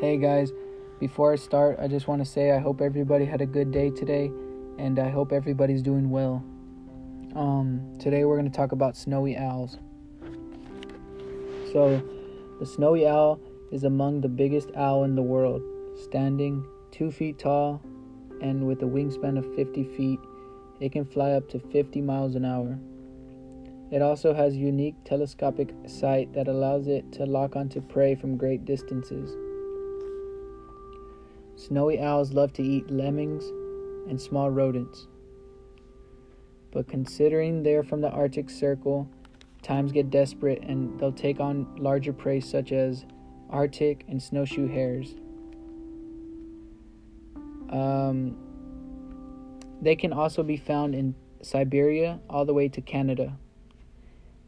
Hey guys, before I start, I just want to say I hope everybody had a good day today and I hope everybody's doing well. Um, today we're going to talk about snowy owls. So, the snowy owl is among the biggest owl in the world, standing 2 feet tall and with a wingspan of 50 feet. It can fly up to 50 miles an hour. It also has unique telescopic sight that allows it to lock onto prey from great distances. Snowy owls love to eat lemmings and small rodents. But considering they're from the Arctic Circle, times get desperate and they'll take on larger prey such as Arctic and snowshoe hares. Um, they can also be found in Siberia all the way to Canada.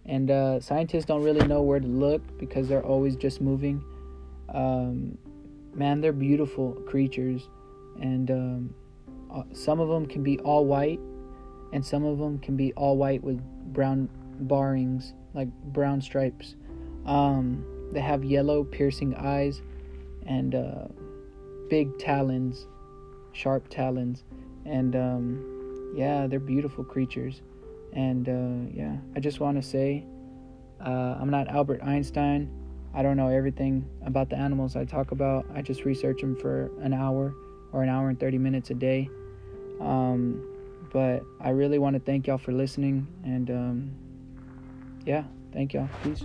And uh, scientists don't really know where to look because they're always just moving. Um, man, they're beautiful creatures, and um, uh, some of them can be all white, and some of them can be all white with brown barrings, like brown stripes. Um, they have yellow, piercing eyes, and uh, big talons, sharp talons, and um, yeah, they're beautiful creatures. And uh, yeah, I just want to say, uh, I'm not Albert Einstein. I don't know everything about the animals I talk about. I just research them for an hour or an hour and 30 minutes a day. Um, but I really want to thank y'all for listening. And um, yeah, thank y'all. Peace.